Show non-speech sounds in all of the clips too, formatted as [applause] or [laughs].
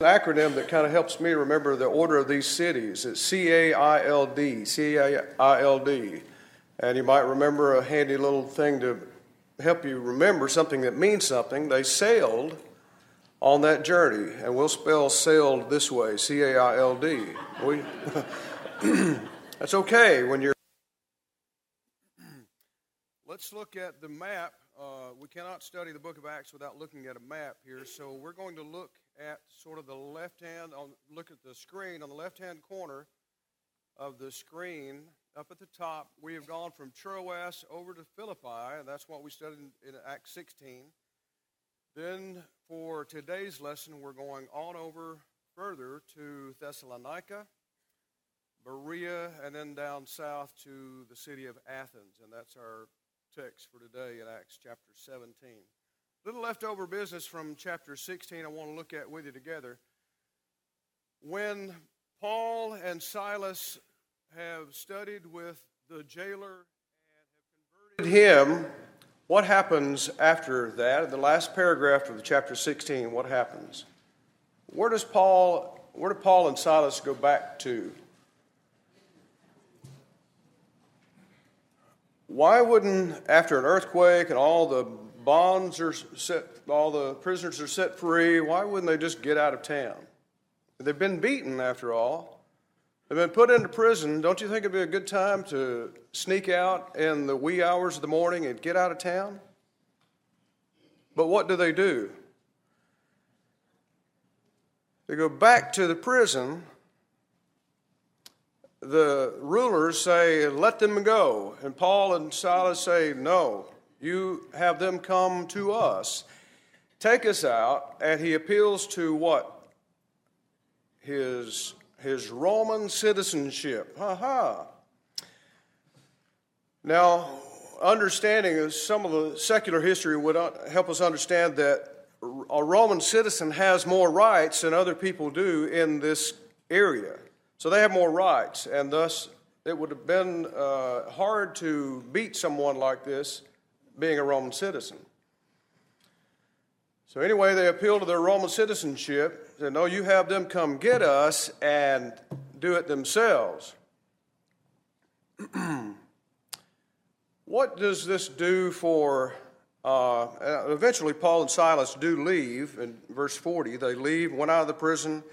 an acronym that kind of helps me remember the order of these cities. It's C A I L D, C A I L D. And you might remember a handy little thing to help you remember something that means something. They sailed on that journey, and we'll spell sailed this way C A I L D. We, [coughs] that's okay when you're. Let's look at the map. Uh, we cannot study the book of Acts without looking at a map here, so we're going to look at sort of the left hand, on, look at the screen on the left hand corner of the screen up at the top. We have gone from Troas over to Philippi, and that's what we studied in, in Acts 16. Then for today's lesson, we're going on over further to Thessalonica, Berea, and then down south to the city of Athens. And that's our text for today in Acts chapter 17. Little leftover business from chapter 16 I want to look at with you together. When Paul and Silas have studied with the jailer and have converted him, what happens after that? The last paragraph of chapter 16, what happens? Where does Paul where do Paul and Silas go back to? Why wouldn't after an earthquake and all the bonds are set, all the prisoners are set free, why wouldn't they just get out of town? They've been beaten, after all. They've been put into prison. Don't you think it'd be a good time to sneak out in the wee hours of the morning and get out of town? But what do they do? They go back to the prison. The rulers say, Let them go. And Paul and Silas say, No, you have them come to us. Take us out. And he appeals to what? His, his Roman citizenship. Ha ha. Now, understanding some of the secular history would help us understand that a Roman citizen has more rights than other people do in this area. So they have more rights, and thus it would have been uh, hard to beat someone like this being a Roman citizen. So, anyway, they appeal to their Roman citizenship. Said, No, you have them come get us and do it themselves. [clears throat] what does this do for? Uh, eventually, Paul and Silas do leave. In verse 40, they leave, went out of the prison,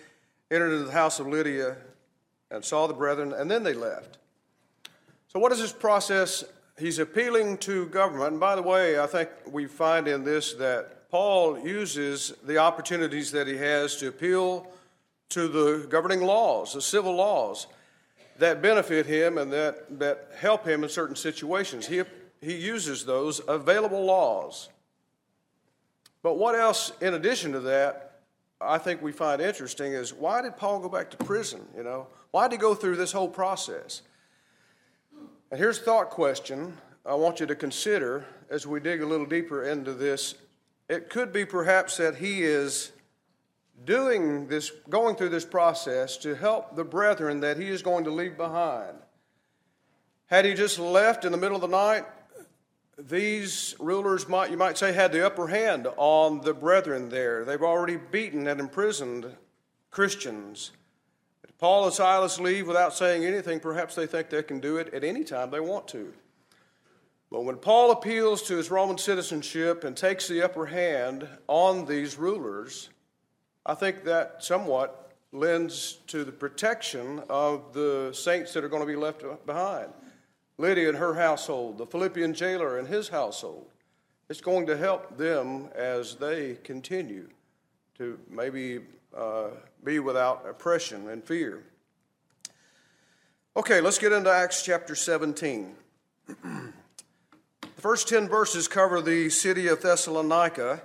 entered into the house of Lydia, and saw the brethren, and then they left. So, what is this process he's appealing to government. And by the way, I think we find in this that Paul uses the opportunities that he has to appeal to the governing laws, the civil laws that benefit him and that, that help him in certain situations. He, he uses those available laws. But what else, in addition to that, I think we find interesting is why did Paul go back to prison? You know, why did he go through this whole process? And here's a thought question I want you to consider as we dig a little deeper into this. It could be perhaps that he is doing this, going through this process to help the brethren that he is going to leave behind. Had he just left in the middle of the night, these rulers might, you might say, had the upper hand on the brethren there. They've already beaten and imprisoned Christians. Paul and Silas leave without saying anything. Perhaps they think they can do it at any time they want to. But when Paul appeals to his Roman citizenship and takes the upper hand on these rulers, I think that somewhat lends to the protection of the saints that are going to be left behind. Lydia and her household, the Philippian jailer and his household. It's going to help them as they continue to maybe uh, be without oppression and fear. Okay, let's get into Acts chapter 17. the first 10 verses cover the city of Thessalonica.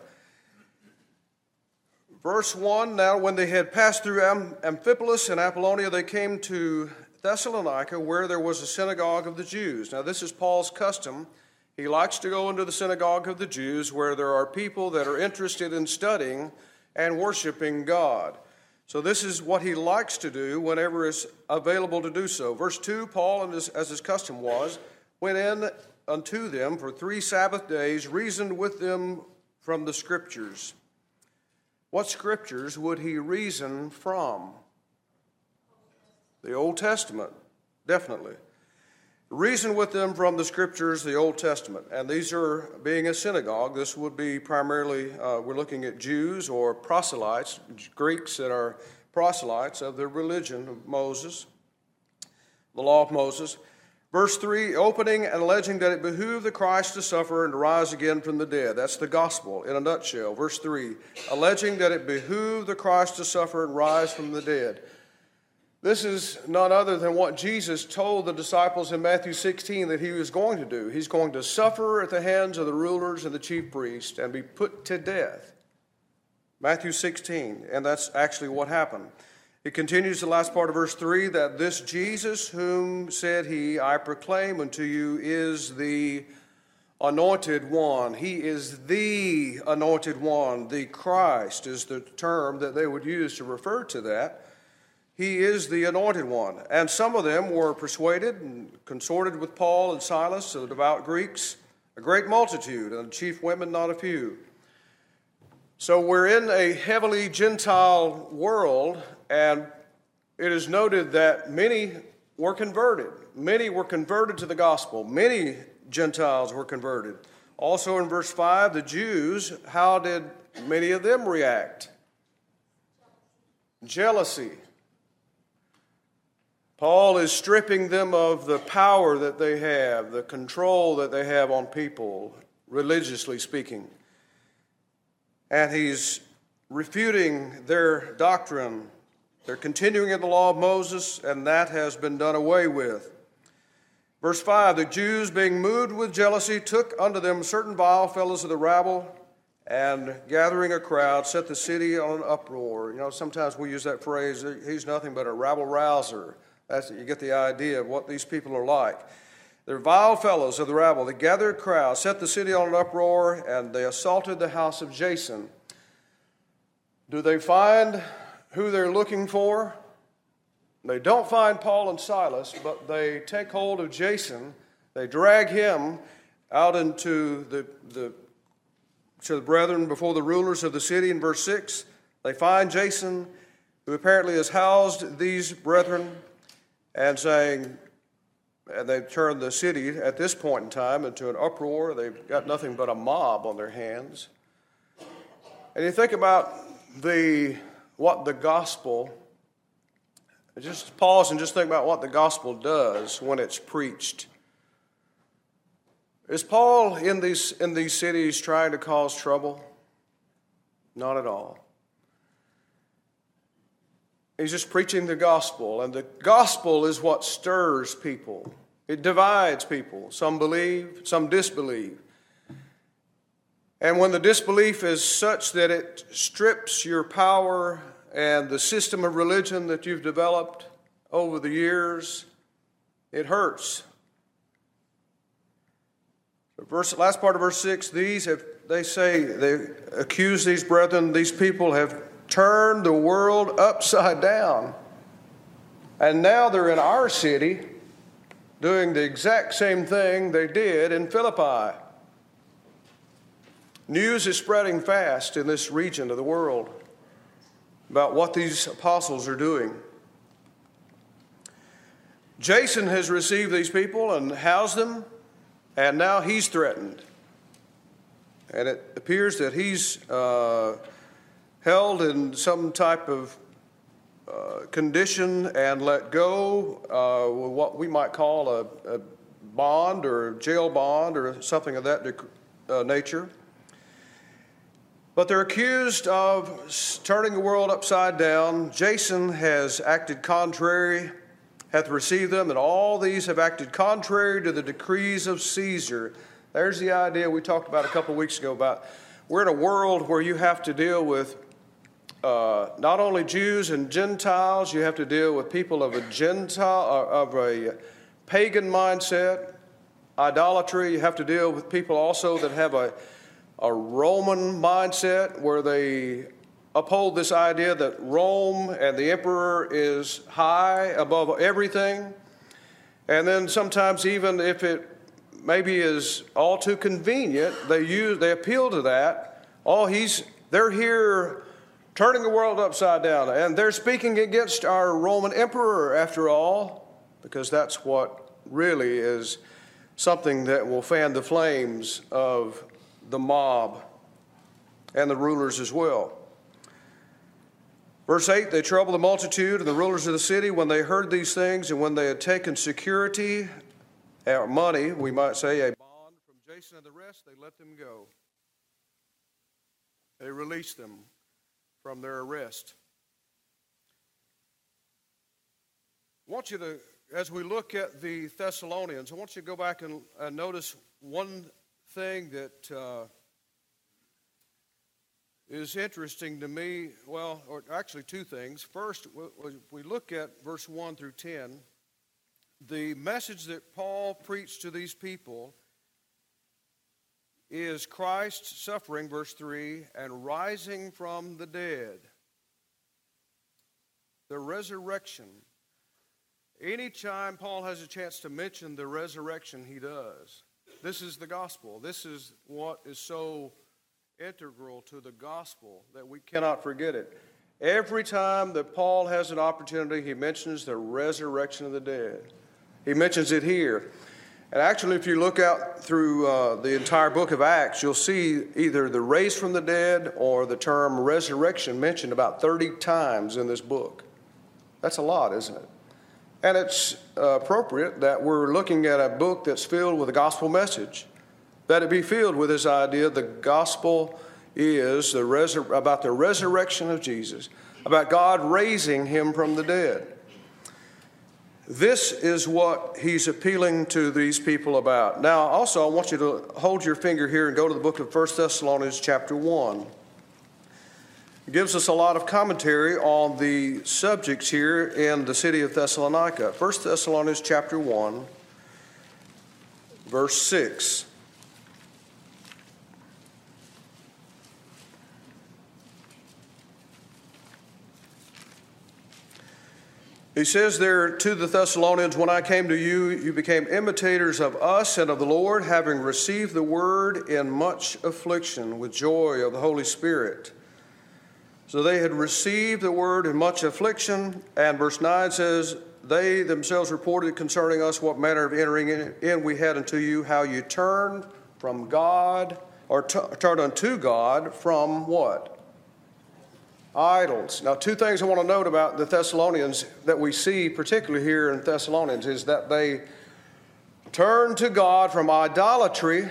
Verse 1 Now, when they had passed through Am- Amphipolis and Apollonia, they came to Thessalonica, where there was a synagogue of the Jews. Now, this is Paul's custom. He likes to go into the synagogue of the Jews where there are people that are interested in studying and worshiping God. So, this is what he likes to do whenever it's available to do so. Verse 2 Paul, as his custom was, went in unto them for three Sabbath days, reasoned with them from the Scriptures. What scriptures would he reason from? The Old Testament, definitely. Reason with them from the scriptures, the Old Testament. And these are, being a synagogue, this would be primarily, uh, we're looking at Jews or proselytes, Greeks that are proselytes of the religion of Moses, the law of Moses. Verse 3 opening and alleging that it behooved the Christ to suffer and to rise again from the dead. That's the gospel in a nutshell. Verse 3 alleging that it behooved the Christ to suffer and rise from the dead. This is none other than what Jesus told the disciples in Matthew 16 that he was going to do. He's going to suffer at the hands of the rulers and the chief priests and be put to death. Matthew 16, and that's actually what happened. It continues the last part of verse 3 that this Jesus, whom said he, I proclaim unto you, is the anointed one. He is the anointed one. The Christ is the term that they would use to refer to that. He is the anointed one. And some of them were persuaded and consorted with Paul and Silas, the devout Greeks, a great multitude, and chief women not a few. So we're in a heavily Gentile world, and it is noted that many were converted. Many were converted to the gospel. Many Gentiles were converted. Also in verse 5, the Jews, how did many of them react? Jealousy. Paul is stripping them of the power that they have, the control that they have on people, religiously speaking. And he's refuting their doctrine they're continuing in the law of Moses, and that has been done away with. Verse 5 The Jews, being moved with jealousy, took unto them certain vile fellows of the rabble, and gathering a crowd, set the city on an uproar. You know, sometimes we use that phrase, he's nothing but a rabble rouser. That's, it. you get the idea of what these people are like. They're vile fellows of the rabble. They gathered crowd, set the city on an uproar, and they assaulted the house of Jason. Do they find who they're looking for. They don't find Paul and Silas, but they take hold of Jason. They drag him out into the, the to the brethren before the rulers of the city in verse 6. They find Jason, who apparently has housed these brethren, and saying, and they've turned the city at this point in time into an uproar. They've got nothing but a mob on their hands. And you think about the what the gospel, just pause and just think about what the gospel does when it's preached. Is Paul in these, in these cities trying to cause trouble? Not at all. He's just preaching the gospel, and the gospel is what stirs people. It divides people. Some believe, some disbelieve. And when the disbelief is such that it strips your power and the system of religion that you've developed over the years, it hurts. The verse, last part of verse 6 these have, they say, they accuse these brethren, these people have turned the world upside down. And now they're in our city doing the exact same thing they did in Philippi. News is spreading fast in this region of the world about what these apostles are doing. Jason has received these people and housed them, and now he's threatened. And it appears that he's uh, held in some type of uh, condition and let go uh, what we might call a, a, bond or jail bond or something of that uh, nature. But they're accused of turning the world upside down. Jason has acted contrary, hath received them, and all these have acted contrary to the decrees of Caesar. There's the idea we talked about a couple weeks ago about we're in a world where you have to deal with uh, not only Jews and Gentiles, you have to deal with people of a Gentile, uh, of a pagan mindset, idolatry. You have to deal with people also that have a a Roman mindset where they uphold this idea that Rome and the emperor is high above everything. And then sometimes, even if it maybe is all too convenient, they use they appeal to that. Oh, he's they're here turning the world upside down. And they're speaking against our Roman emperor, after all, because that's what really is something that will fan the flames of the mob and the rulers as well. Verse 8 They troubled the multitude and the rulers of the city when they heard these things, and when they had taken security, or money, we might say, a bond from Jason and the rest, they let them go. They released them from their arrest. I want you to, as we look at the Thessalonians, I want you to go back and uh, notice one thing that uh, is interesting to me. Well, or actually, two things. First, we look at verse 1 through 10. The message that Paul preached to these people is Christ suffering, verse 3, and rising from the dead. The resurrection. Anytime Paul has a chance to mention the resurrection, he does. This is the gospel. This is what is so integral to the gospel that we cannot forget it. Every time that Paul has an opportunity, he mentions the resurrection of the dead. He mentions it here. And actually, if you look out through uh, the entire book of Acts, you'll see either the raised from the dead or the term resurrection mentioned about 30 times in this book. That's a lot, isn't it? And it's uh, appropriate that we're looking at a book that's filled with a gospel message, that it be filled with this idea the gospel is the about the resurrection of Jesus, about God raising him from the dead. This is what he's appealing to these people about. Now, also, I want you to hold your finger here and go to the book of 1 Thessalonians, chapter 1. It gives us a lot of commentary on the subjects here in the city of Thessalonica. 1 Thessalonians, chapter 1, verse 6. He says there to the Thessalonians, When I came to you, you became imitators of us and of the Lord, having received the word in much affliction with joy of the Holy Spirit. So they had received the word in much affliction, and verse 9 says, They themselves reported concerning us what manner of entering in we had unto you, how you turned from God, or t- turned unto God from what? Idols. Now, two things I want to note about the Thessalonians that we see, particularly here in Thessalonians, is that they turned to God from idolatry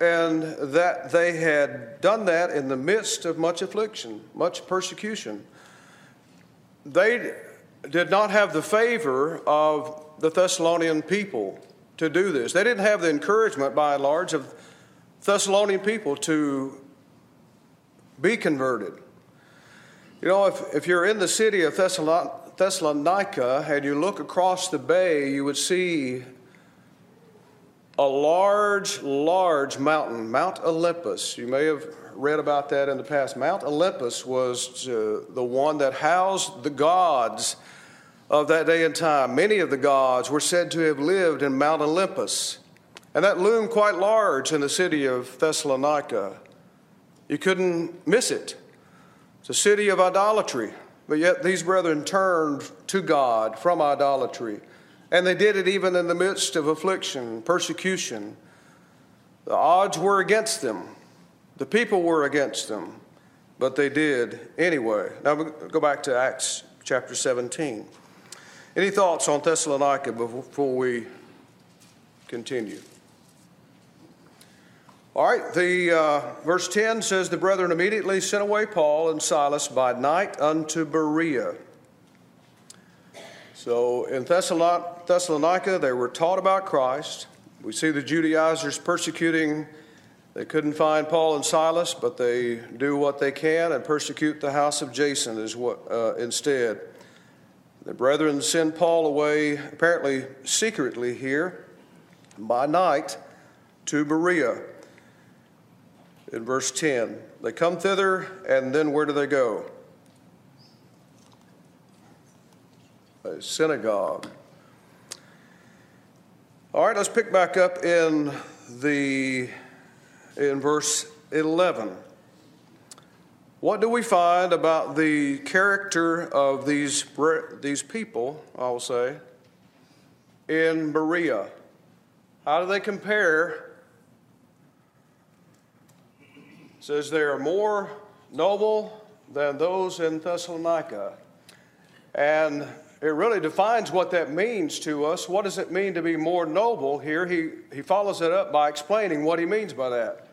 and that they had done that in the midst of much affliction, much persecution. They did not have the favor of the Thessalonian people to do this. They didn't have the encouragement, by and large, of Thessalonian people to be converted. You know, if, if you're in the city of Thessalonica and you look across the bay, you would see a large, large mountain, Mount Olympus. You may have read about that in the past. Mount Olympus was uh, the one that housed the gods of that day and time. Many of the gods were said to have lived in Mount Olympus, and that loomed quite large in the city of Thessalonica. You couldn't miss it. It's a city of idolatry, but yet these brethren turned to God from idolatry. And they did it even in the midst of affliction, persecution. The odds were against them, the people were against them, but they did anyway. Now we go back to Acts chapter 17. Any thoughts on Thessalonica before we continue? All right, the uh, verse 10 says, The brethren immediately sent away Paul and Silas by night unto Berea. So in Thessalonica, they were taught about Christ. We see the Judaizers persecuting. They couldn't find Paul and Silas, but they do what they can and persecute the house of Jason is what, uh, instead. The brethren send Paul away, apparently secretly here, by night to Berea in verse 10. They come thither, and then where do they go? A synagogue. All right, let's pick back up in the in verse 11. What do we find about the character of these, these people, I will say, in Berea? How do they compare? It says they are more noble than those in Thessalonica. And it really defines what that means to us. What does it mean to be more noble here? He, he follows it up by explaining what he means by that.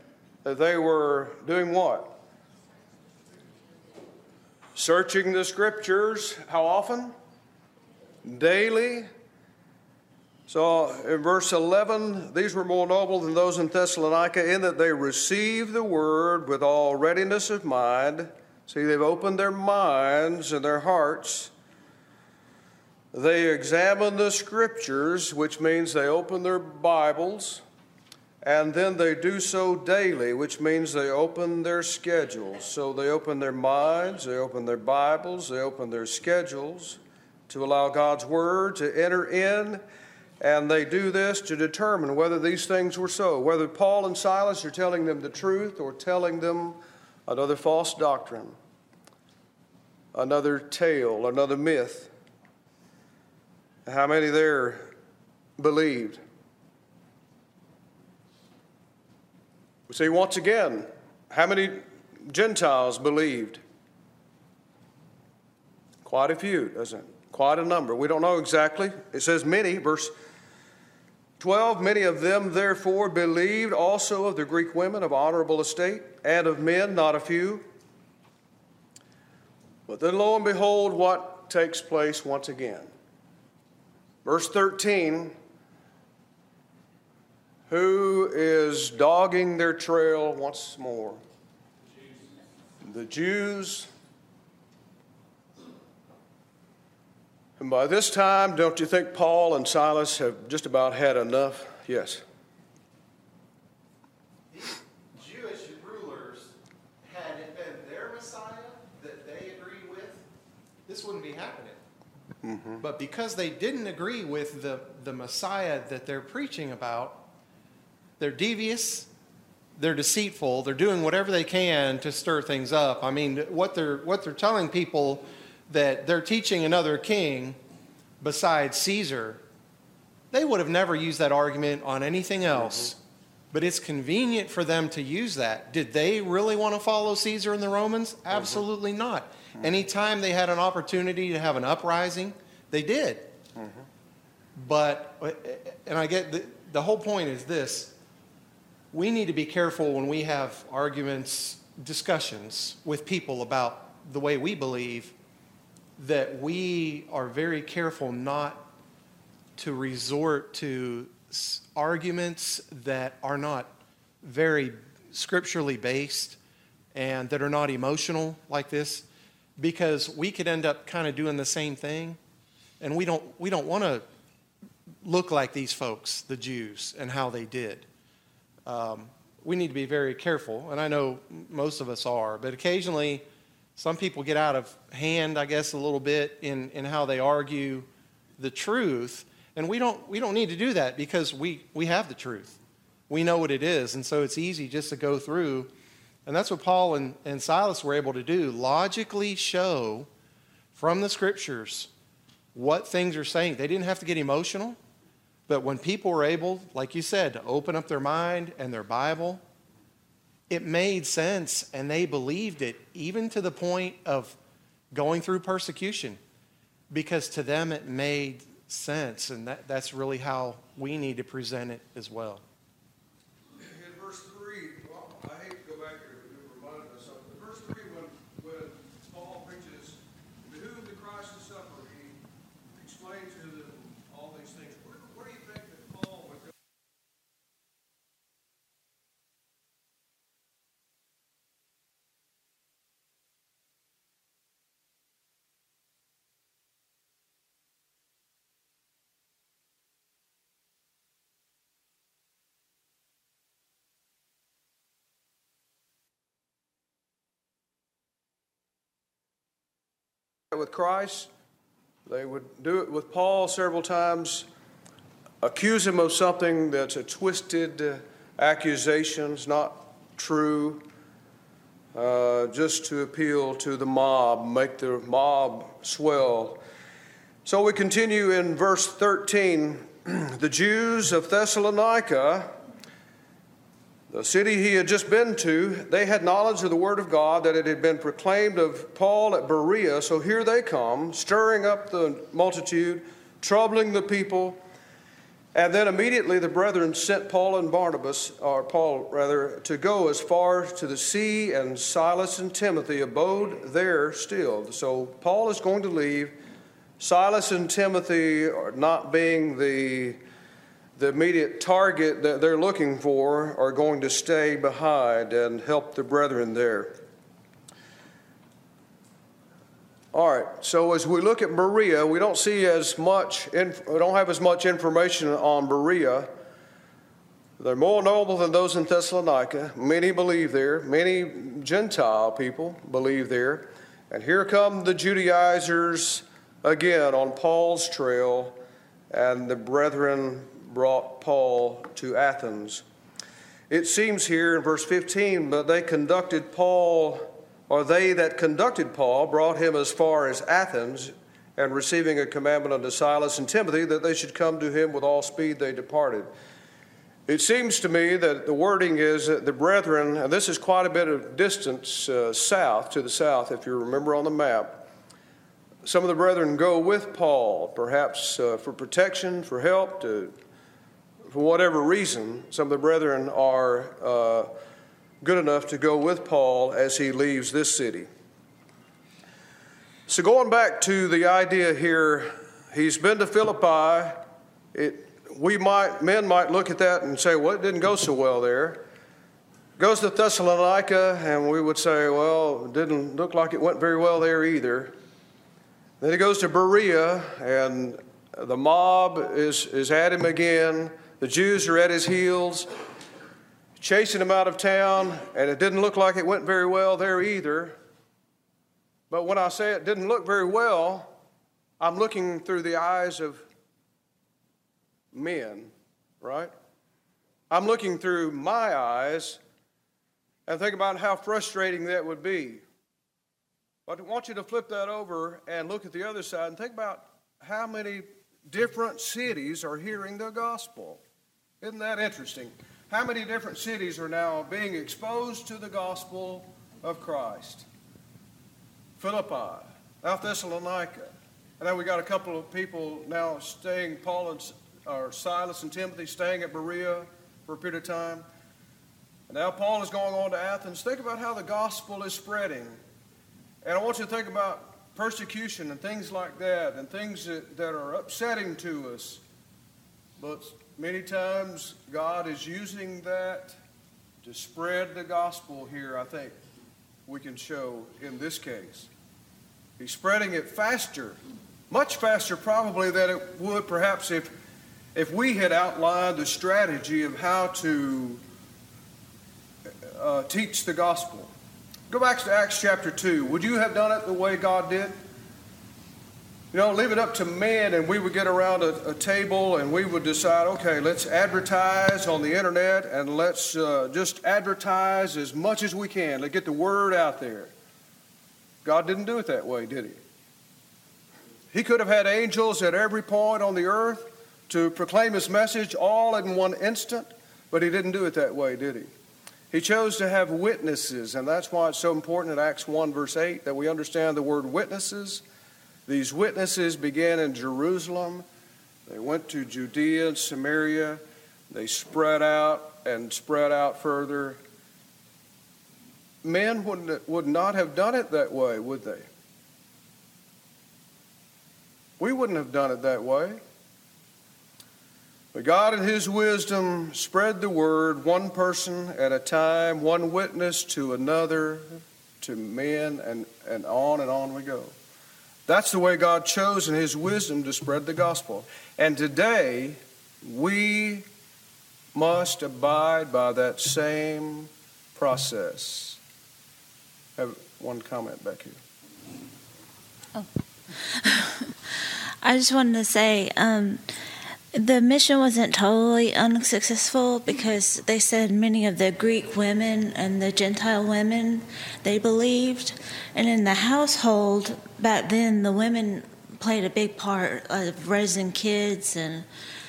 That they were doing what? Searching the scriptures. How often? Daily. So in verse 11, these were more noble than those in Thessalonica in that they received the word with all readiness of mind. See, they've opened their minds and their hearts they examine the scriptures, which means they open their Bibles, and then they do so daily, which means they open their schedules. So they open their minds, they open their Bibles, they open their schedules to allow God's Word to enter in, and they do this to determine whether these things were so, whether Paul and Silas are telling them the truth or telling them another false doctrine, another tale, another myth. How many there believed? We see once again, how many Gentiles believed? Quite a few, doesn't it? Quite a number. We don't know exactly. It says many, verse 12 Many of them, therefore, believed also of the Greek women of honorable estate, and of men, not a few. But then, lo and behold, what takes place once again? Verse 13 Who is dogging their trail once more? The Jews. And by this time, don't you think Paul and Silas have just about had enough? Yes. These Jewish rulers, had it been their Messiah that they agreed with, this wouldn't be happening. Mm-hmm. But because they didn't agree with the, the Messiah that they're preaching about, they're devious, they're deceitful, they're doing whatever they can to stir things up. I mean, what they're, what they're telling people that they're teaching another king besides Caesar, they would have never used that argument on anything else. Mm-hmm. But it's convenient for them to use that. Did they really want to follow Caesar and the Romans? Mm-hmm. Absolutely mm-hmm. not. Mm-hmm. Anytime they had an opportunity to have an uprising, they did. Mm-hmm. But, and I get the, the whole point is this we need to be careful when we have arguments, discussions with people about the way we believe, that we are very careful not to resort to arguments that are not very scripturally based and that are not emotional like this because we could end up kind of doing the same thing and we don't we don't want to look like these folks the jews and how they did. Um, we need to be very careful and i know most of us are but occasionally some people get out of hand i guess a little bit in, in how they argue the truth. And we don't we don't need to do that because we we have the truth. We know what it is. And so it's easy just to go through. And that's what Paul and, and Silas were able to do logically show from the scriptures what things are saying. They didn't have to get emotional, but when people were able, like you said, to open up their mind and their Bible, it made sense and they believed it, even to the point of going through persecution, because to them it made sense. And that, that's really how we need to present it as well. With Christ. They would do it with Paul several times, accuse him of something that's a twisted uh, accusation, not true. uh, just to appeal to the mob, make the mob swell. So we continue in verse 13. [clears throat] the Jews of Thessalonica, the city he had just been to, they had knowledge of the word of God that it had been proclaimed of Paul at Berea. So here they come, stirring up the multitude, troubling the people. And then immediately the brethren sent Paul and Barnabas, or Paul rather, to go as far to the sea, and Silas and Timothy abode there still. So Paul is going to leave. Silas and Timothy are not being the, the immediate target that they're looking for, are going to stay behind and help the brethren there. All right, so as we look at Berea, we don't see as much, we don't have as much information on Berea. They're more noble than those in Thessalonica. Many believe there. Many Gentile people believe there. And here come the Judaizers again on Paul's trail, and the brethren brought Paul to Athens. It seems here in verse 15, but they conducted Paul or they that conducted Paul brought him as far as Athens, and receiving a commandment unto Silas and Timothy that they should come to him with all speed, they departed. It seems to me that the wording is that the brethren, and this is quite a bit of distance uh, south, to the south, if you remember on the map. Some of the brethren go with Paul, perhaps uh, for protection, for help, to, for whatever reason. Some of the brethren are. Uh, good enough to go with Paul as he leaves this city. So, going back to the idea here, he's been to Philippi. It, we might, men might look at that and say, well, it didn't go so well there. Goes to Thessalonica, and we would say, well, it didn't look like it went very well there either. Then he goes to Berea, and the mob is, is at him again. The Jews are at his heels chasing him out of town, and it didn't look like it went very well there either. But when I say it didn't look very well, I'm looking through the eyes of men, right? I'm looking through my eyes and think about how frustrating that would be. But I want you to flip that over and look at the other side and think about how many different cities are hearing the gospel. Isn't that interesting? how many different cities are now being exposed to the gospel of Christ? Philippi, now Thessalonica. And then we got a couple of people now staying, Paul and or Silas and Timothy staying at Berea for a period of time. And now Paul is going on to Athens. Think about how the gospel is spreading. And I want you to think about persecution and things like that, and things that, that are upsetting to us. But Many times, God is using that to spread the gospel here, I think we can show in this case. He's spreading it faster, much faster probably than it would perhaps if, if we had outlined the strategy of how to uh, teach the gospel. Go back to Acts chapter 2. Would you have done it the way God did? You know, leave it up to men, and we would get around a, a, table and we would decide, okay, let's advertise on the internet and let's uh, just advertise as much as we can. Let's get the word out there. God didn't do it that way, did He? He could have had angels at every point on the earth to proclaim His message all in one instant, but He didn't do it that way, did He? He chose to have witnesses, and that's why it's so important in Acts 1, verse 8, that we understand the word witnesses these witnesses began in Jerusalem. They went to Judea and Samaria. They spread out and spread out further. Men would, would not have done it that way, would they? We wouldn't have done it that way. But God, in His wisdom, spread the word one person at a time, one witness to another, to men, and, and on and on we go. That's the way God chose in His wisdom to spread the gospel. And today, we must abide by that same process. I have one comment back here. Oh. [laughs] I just wanted to say um, The mission wasn't totally unsuccessful because they said many of the Greek women and the Gentile women they believed, and in the household back then the women played a big part of raising kids and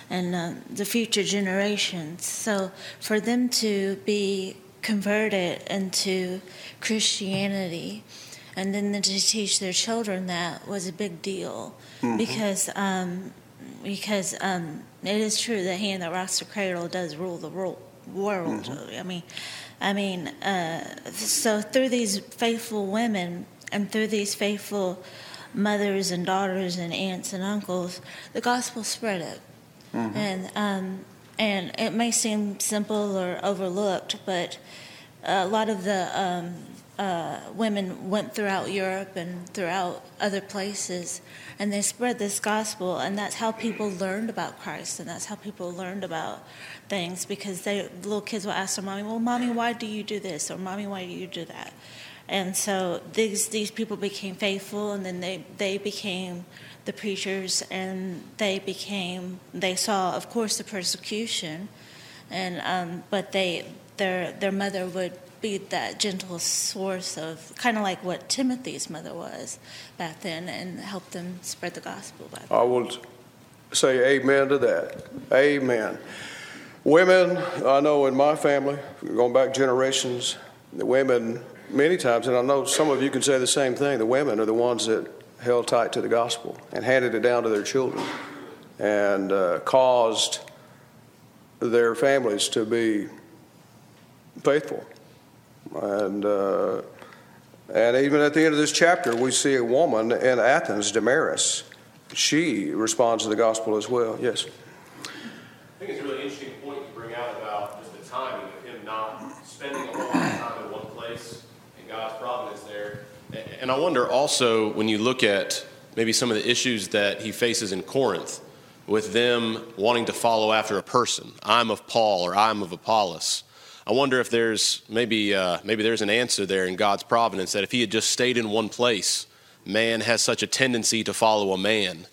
and uh, the future generations. So for them to be converted into Christianity and then to teach their children that was a big deal mm-hmm. because um, because um, it is true that hand that rocks the cradle does rule the world. Mm-hmm. I mean, I mean, uh, so through these faithful women and through these faithful mothers and daughters and aunts and uncles, the gospel spread it. Mm-hmm. And um, and it may seem simple or overlooked, but a lot of the um, uh, women went throughout Europe and throughout other places, and they spread this gospel, and that's how people learned about Christ, and that's how people learned about things because they little kids will ask their mommy, "Well, mommy, why do you do this?" or "Mommy, why do you do that?" And so these these people became faithful, and then they they became the preachers, and they became they saw, of course, the persecution, and um, but they their their mother would be that gentle source of kind of like what Timothy's mother was back then and help them spread the gospel. I will say amen to that. Amen. Women, I know in my family, going back generations, the women, many times, and I know some of you can say the same thing, the women are the ones that held tight to the gospel and handed it down to their children and uh, caused their families to be faithful and, uh, and even at the end of this chapter, we see a woman in Athens, Damaris. She responds to the gospel as well. Yes. I think it's a really interesting point to bring out about just the timing of him not spending a long time in one place and God's providence there. And I wonder also when you look at maybe some of the issues that he faces in Corinth with them wanting to follow after a person. I'm of Paul or I'm of Apollos. I wonder if there's maybe uh, maybe there's an answer there in God's providence that if he had just stayed in one place, man has such a tendency to follow a man,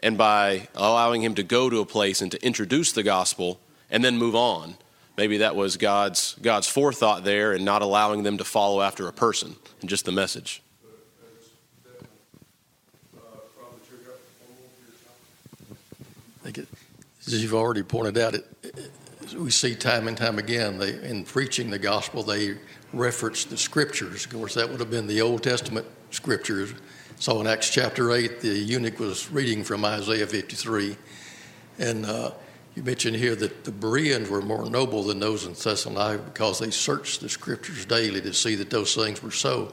and by allowing him to go to a place and to introduce the gospel and then move on, maybe that was God's God's forethought there and not allowing them to follow after a person and just the message. as you've already pointed out, it, we see time and time again, they, in preaching the gospel, they reference the scriptures. Of course, that would have been the Old Testament scriptures. So in Acts chapter 8, the eunuch was reading from Isaiah 53. And uh, you mentioned here that the Bereans were more noble than those in Thessalonica because they searched the scriptures daily to see that those things were so.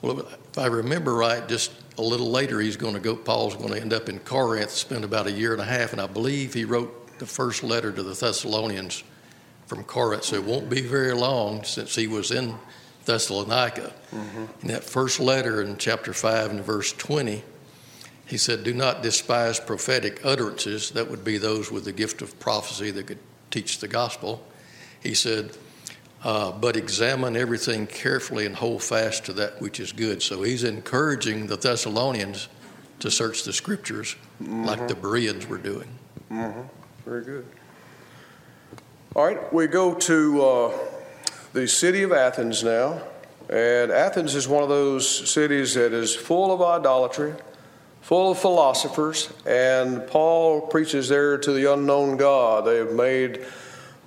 Well, if I remember right, just a little later, he's going to go, Paul's going to end up in Corinth, spend about a year and a half, and I believe he wrote the first letter to the Thessalonians from Corinth, so it won't be very long since he was in Thessalonica. Mm-hmm. In that first letter in chapter 5 and verse 20, he said, Do not despise prophetic utterances. That would be those with the gift of prophecy that could teach the gospel. He said, uh, But examine everything carefully and hold fast to that which is good. So he's encouraging the Thessalonians to search the scriptures mm-hmm. like the Bereans were doing. Mm-hmm. Very good. All right, we go to uh, the city of Athens now. And Athens is one of those cities that is full of idolatry, full of philosophers, and Paul preaches there to the unknown God. They have made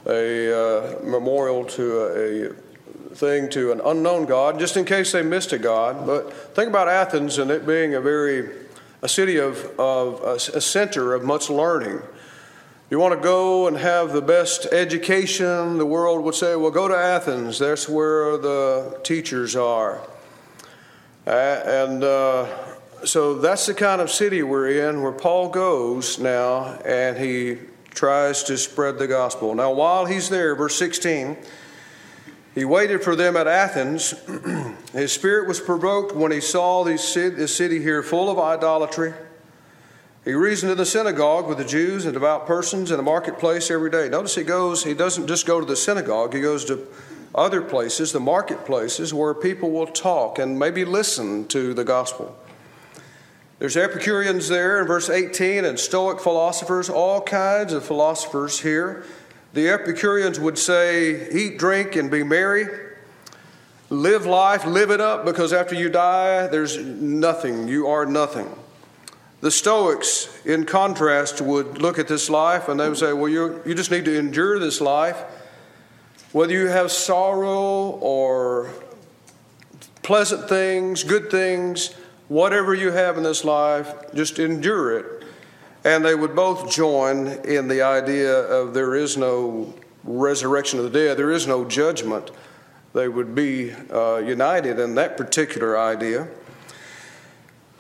a uh, memorial to a, a thing to an unknown God, just in case they missed a God. But think about Athens and it being a very a city of, of a, a center of much learning. You want to go and have the best education, the world would say, well, go to Athens. That's where the teachers are. And uh, so that's the kind of city we're in where Paul goes now and he tries to spread the gospel. Now, while he's there, verse 16, he waited for them at Athens. [clears throat] His spirit was provoked when he saw this city here full of idolatry he reasoned in the synagogue with the Jews and devout persons in the marketplace every day. Notice he goes, he doesn't just go to the synagogue, he goes to other places, the marketplaces, where people will talk and maybe listen to the gospel. There's Epicureans there in verse 18 and Stoic philosophers, all kinds of philosophers here. The Epicureans would say, eat, drink, and be merry. Live life, live it up, because after you die, there's nothing. You are nothing. The Stoics, in contrast, would look at this life and they would say, Well, you you just need to endure this life. Whether you have sorrow or pleasant things, good things, whatever you have in this life, just endure it. And they would both join in the idea of there is no resurrection of the dead, there is no judgment. They would be uh, united in that particular idea.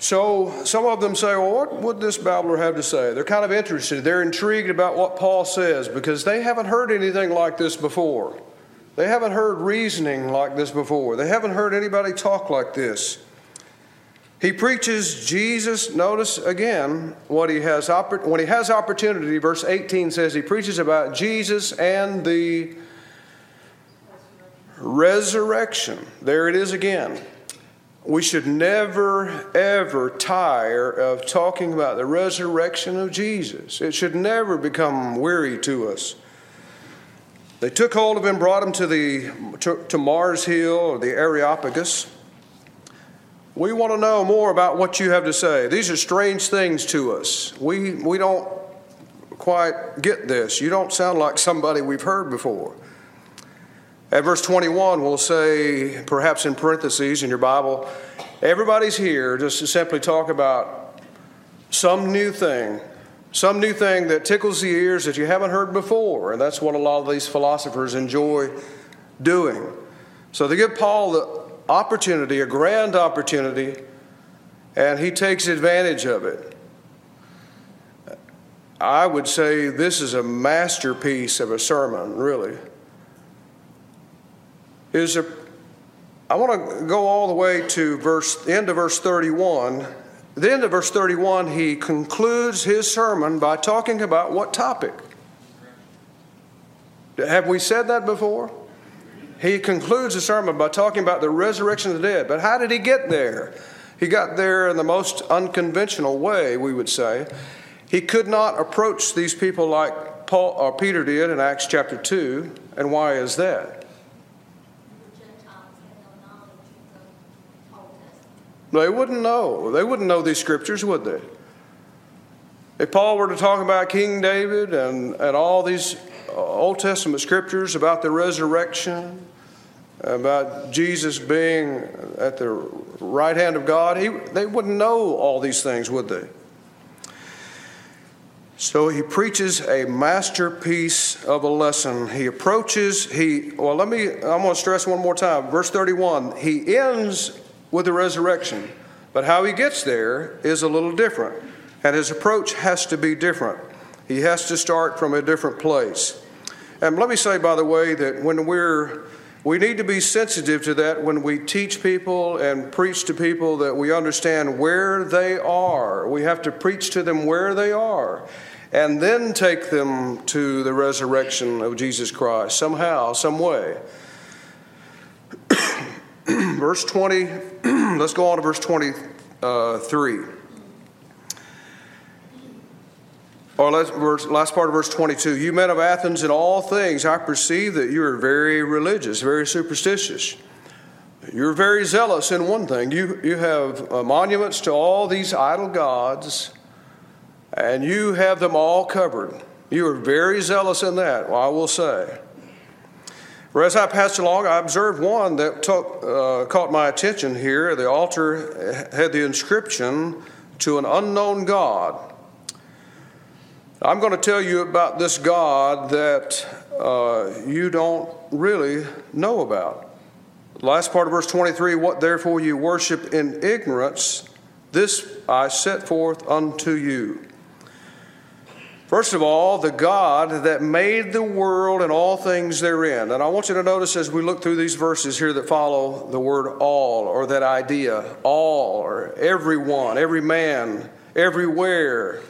So some of them say, well, what would this babbler have to say? They're kind of interested. They're intrigued about what Paul says because they haven't heard anything like this before. They haven't heard reasoning like this before. They haven't heard anybody talk like this. He preaches Jesus. Notice again what he has when he has opportunity. Verse 18 says he preaches about Jesus and the resurrection. There it is again we should never, ever tire of talking about the resurrection of Jesus. It should never become weary to us. They took hold of him, brought him to, the, to, to Mars Hill or the Areopagus. We want to know more about what you have to say. These are strange things to us. We, we don't quite get this. You don't sound like somebody we've heard before. At verse 21, we'll say, perhaps in parentheses in your Bible, everybody's here just to simply talk about some new thing, some new thing that tickles the ears that you haven't heard before. And that's what a lot of these philosophers enjoy doing. So they give Paul the opportunity, a grand opportunity, and he takes advantage of it. I would say this is a masterpiece of a sermon, really is a, I want to go all the way to verse, end of verse 31. The end of verse 31, he concludes his sermon by talking about what topic? Have we said that before? He concludes the sermon by talking about the resurrection of the dead. But how did he get there? He got there in the most unconventional way, we would say. He could not approach these people like Paul or Peter did in Acts chapter 2. And why is that? They wouldn't know. They wouldn't know these scriptures, would they? If Paul were to talk about King David and, and all these uh, Old Testament scriptures about the resurrection, about Jesus being at the right hand of God, he, they wouldn't know all these things, would they? So he preaches a masterpiece of a lesson. He approaches, he, well, let me, I'm going to stress one more time. Verse 31, he ends with the resurrection. But how he gets there is a little different, and his approach has to be different. He has to start from a different place. And let me say, by the way, that when we're we need to be sensitive to that when we teach people and preach to people that we understand where they are. We have to preach to them where they are and then take them to the resurrection of Jesus Christ somehow, some way. [clears throat] verse 20, [clears throat] let's go on to verse 23. Or let's, verse, last part of verse 22. You men of Athens, in all things I perceive that you are very religious, very superstitious. You're very zealous in one thing. You, you have uh, monuments to all these idol gods, and you have them all covered. You are very zealous in that, well, I will say. As I passed along, I observed one that took, uh, caught my attention here. The altar had the inscription to an unknown God. I'm going to tell you about this God that uh, you don't really know about. Last part of verse 23 What therefore you worship in ignorance, this I set forth unto you. First of all, the God that made the world and all things therein. And I want you to notice as we look through these verses here that follow the word all or that idea, all or everyone, every man, everywhere,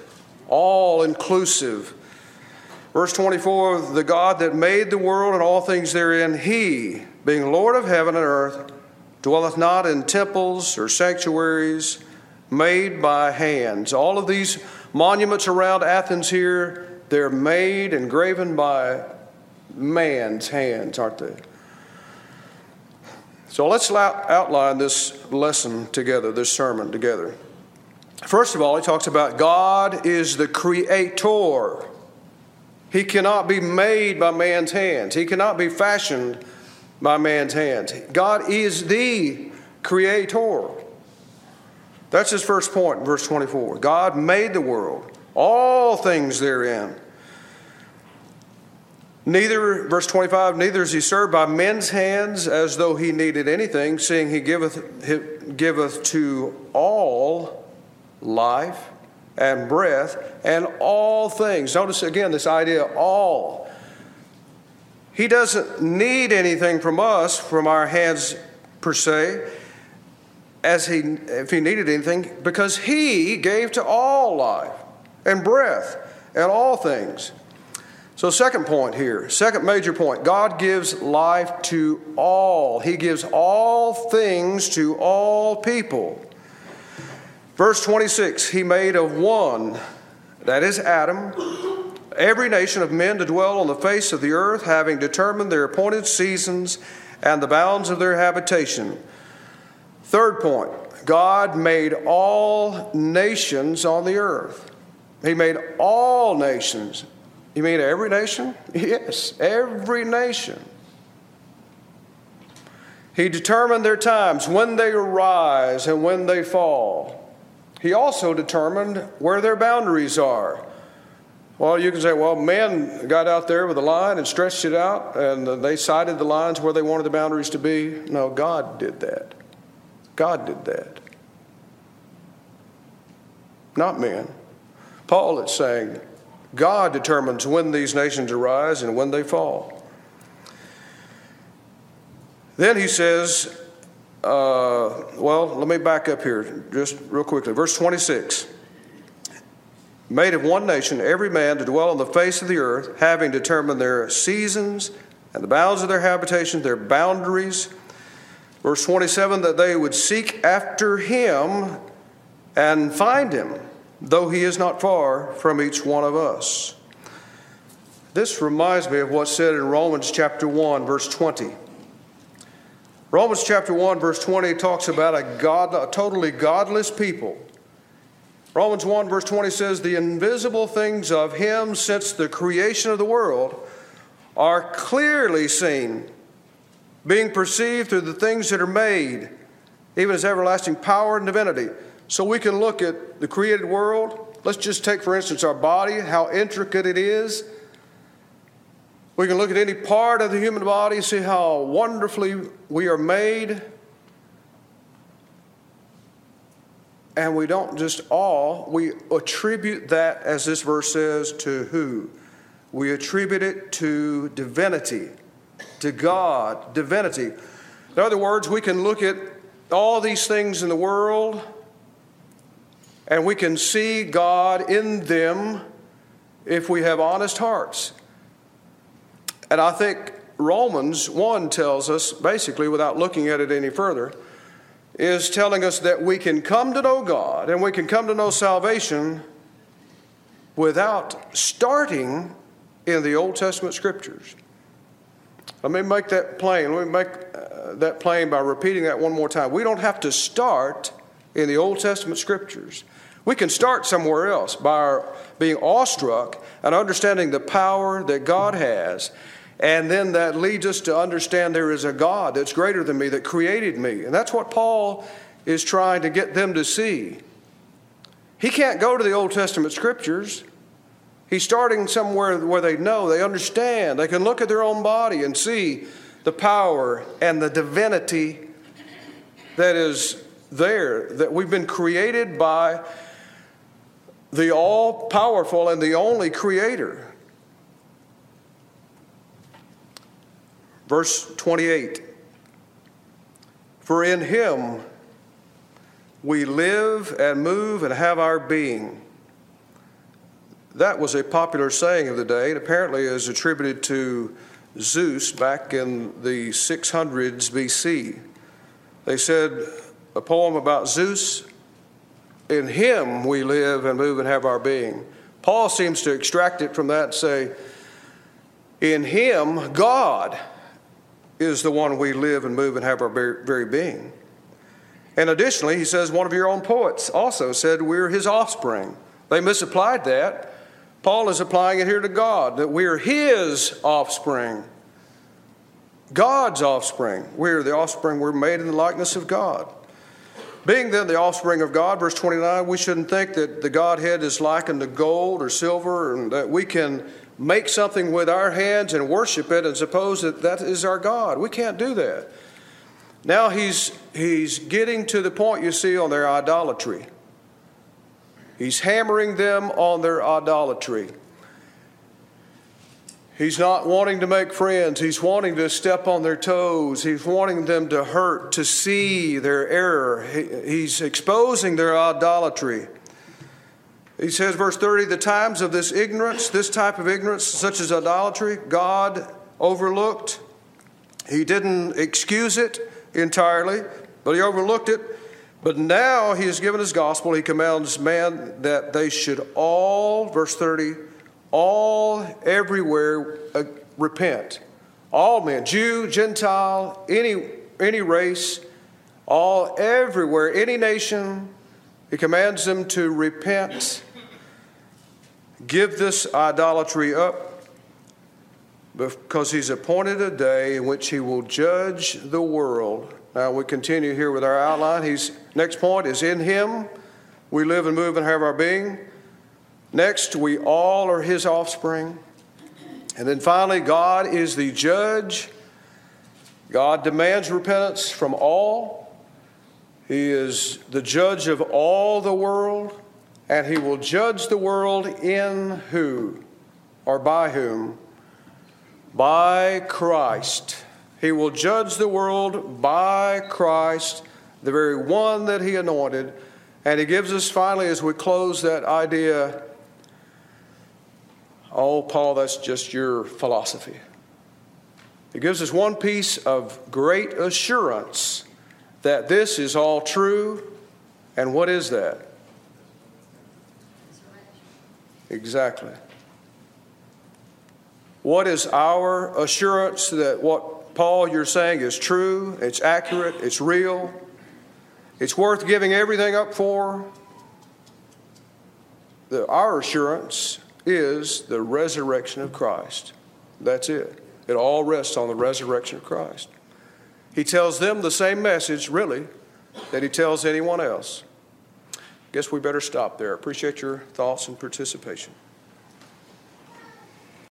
all inclusive. Verse 24 the God that made the world and all things therein, he, being Lord of heaven and earth, dwelleth not in temples or sanctuaries made by hands. All of these monuments around Athens here, they're made and graven by man's hands, aren't they? So let's outline this lesson together, this sermon together. First of all, he talks about God is the creator. He cannot be made by man's hands, he cannot be fashioned by man's hands. God is the creator. That's his first point in verse 24. God made the world, all things therein. Neither, verse 25, neither is he served by men's hands as though he needed anything, seeing he giveth, he giveth to all life and breath and all things. Notice again this idea all. He doesn't need anything from us, from our hands per se, as he, if he needed anything, because he gave to all life and breath and all things. So, second point here, second major point God gives life to all. He gives all things to all people. Verse 26 He made of one, that is Adam, every nation of men to dwell on the face of the earth, having determined their appointed seasons and the bounds of their habitation. Third point God made all nations on the earth. He made all nations you mean every nation? [laughs] Yes, every nation. He determined their times, when they arise and when they fall. He also determined where their boundaries are. Well, you can say, well, men got out there with a line and stretched it out, and they sighted the lines where they wanted the boundaries to be. No, God did that. God did that. Not men. Paul is saying, God determines when these nations arise and when they fall. Then he says, uh, well, let me back up here just real quickly. Verse 26 Made of one nation, every man to dwell on the face of the earth, having determined their seasons and the bounds of their habitation, their boundaries. Verse 27 that they would seek after him and find him though he is not far from each one of us. This reminds me of what's said in Romans chapter 1, verse 20. Romans chapter 1, verse 20 talks about a, God, a totally godless people. Romans 1, verse 20 says, The invisible things of him since the creation of the world are clearly seen, being perceived through the things that are made, even his everlasting power and divinity so we can look at the created world. Let's just take, for instance, our body, how intricate it is. We can look at any part of the human body, see how wonderfully we are made. And we don't just all, we attribute that, as this verse says, to who? We attribute it to divinity, to God, divinity. In other words, we can look at all these things in the world and we can see God in them if we have honest hearts. And I think Romans 1 tells us, basically, without looking at it any further, is telling us that we can come to know God and we can come to know salvation without starting in the Old Testament scriptures. Let me make that plain. Let me make uh, that plain by repeating that one more time. We don't have to start in the Old Testament scriptures. We can start somewhere else by our being awestruck and understanding the power that God has. And then that leads us to understand there is a God that's greater than me, that created me. And that's what Paul is trying to get them to see. He can't go to the Old Testament scriptures. He's starting somewhere where they know, they understand, they can look at their own body and see the power and the divinity that is there, that we've been created by the all powerful and the only creator. Verse 28 For in him we live and move and have our being. That was a popular saying of the day. It apparently is attributed to Zeus back in the 600s BC. They said a poem about Zeus in him we live and move and have our being. Paul seems to extract it from that and say, in him, God is the one we live and move and have our very being. And additionally, he says one of your own poets also said we're his offspring. They misapplied that. Paul is applying it here to God, that we're his offspring. God's offspring. We're the offspring, we're made in the likeness of God. Being then the offspring of God, verse 29, we shouldn't think that the Godhead is likened to gold or silver and that we can make something with our hands and worship it and suppose that that is our God. We can't do that. Now he's, he's getting to the point, you see, on their idolatry. He's hammering them on their idolatry. He's not wanting to make friends. He's wanting to step on their toes. He's wanting them to hurt, to see their error. He's exposing their idolatry. He says, verse 30, the times of this ignorance, this type of ignorance, such as idolatry, God overlooked. He didn't excuse it entirely, but He overlooked it. But now He has given His gospel. He commands man that they should all, verse 30, all everywhere uh, repent. All men, Jew, Gentile, any, any race, all everywhere, any nation, he commands them to repent, give this idolatry up, because he's appointed a day in which he will judge the world. Now we continue here with our outline. He's next point is in him we live and move and have our being. Next, we all are his offspring. And then finally, God is the judge. God demands repentance from all. He is the judge of all the world, and he will judge the world in who or by whom? By Christ. He will judge the world by Christ, the very one that he anointed. And he gives us finally, as we close that idea, oh, Paul, that's just your philosophy. He gives us one piece of great assurance that this is all true. And what is that? Exactly. What is our assurance that what Paul you're saying is true, it's accurate, it's real, it's worth giving everything up for? The, our assurance is the resurrection of Christ. That's it. It all rests on the resurrection of Christ. He tells them the same message, really, that he tells anyone else. Guess we better stop there. Appreciate your thoughts and participation.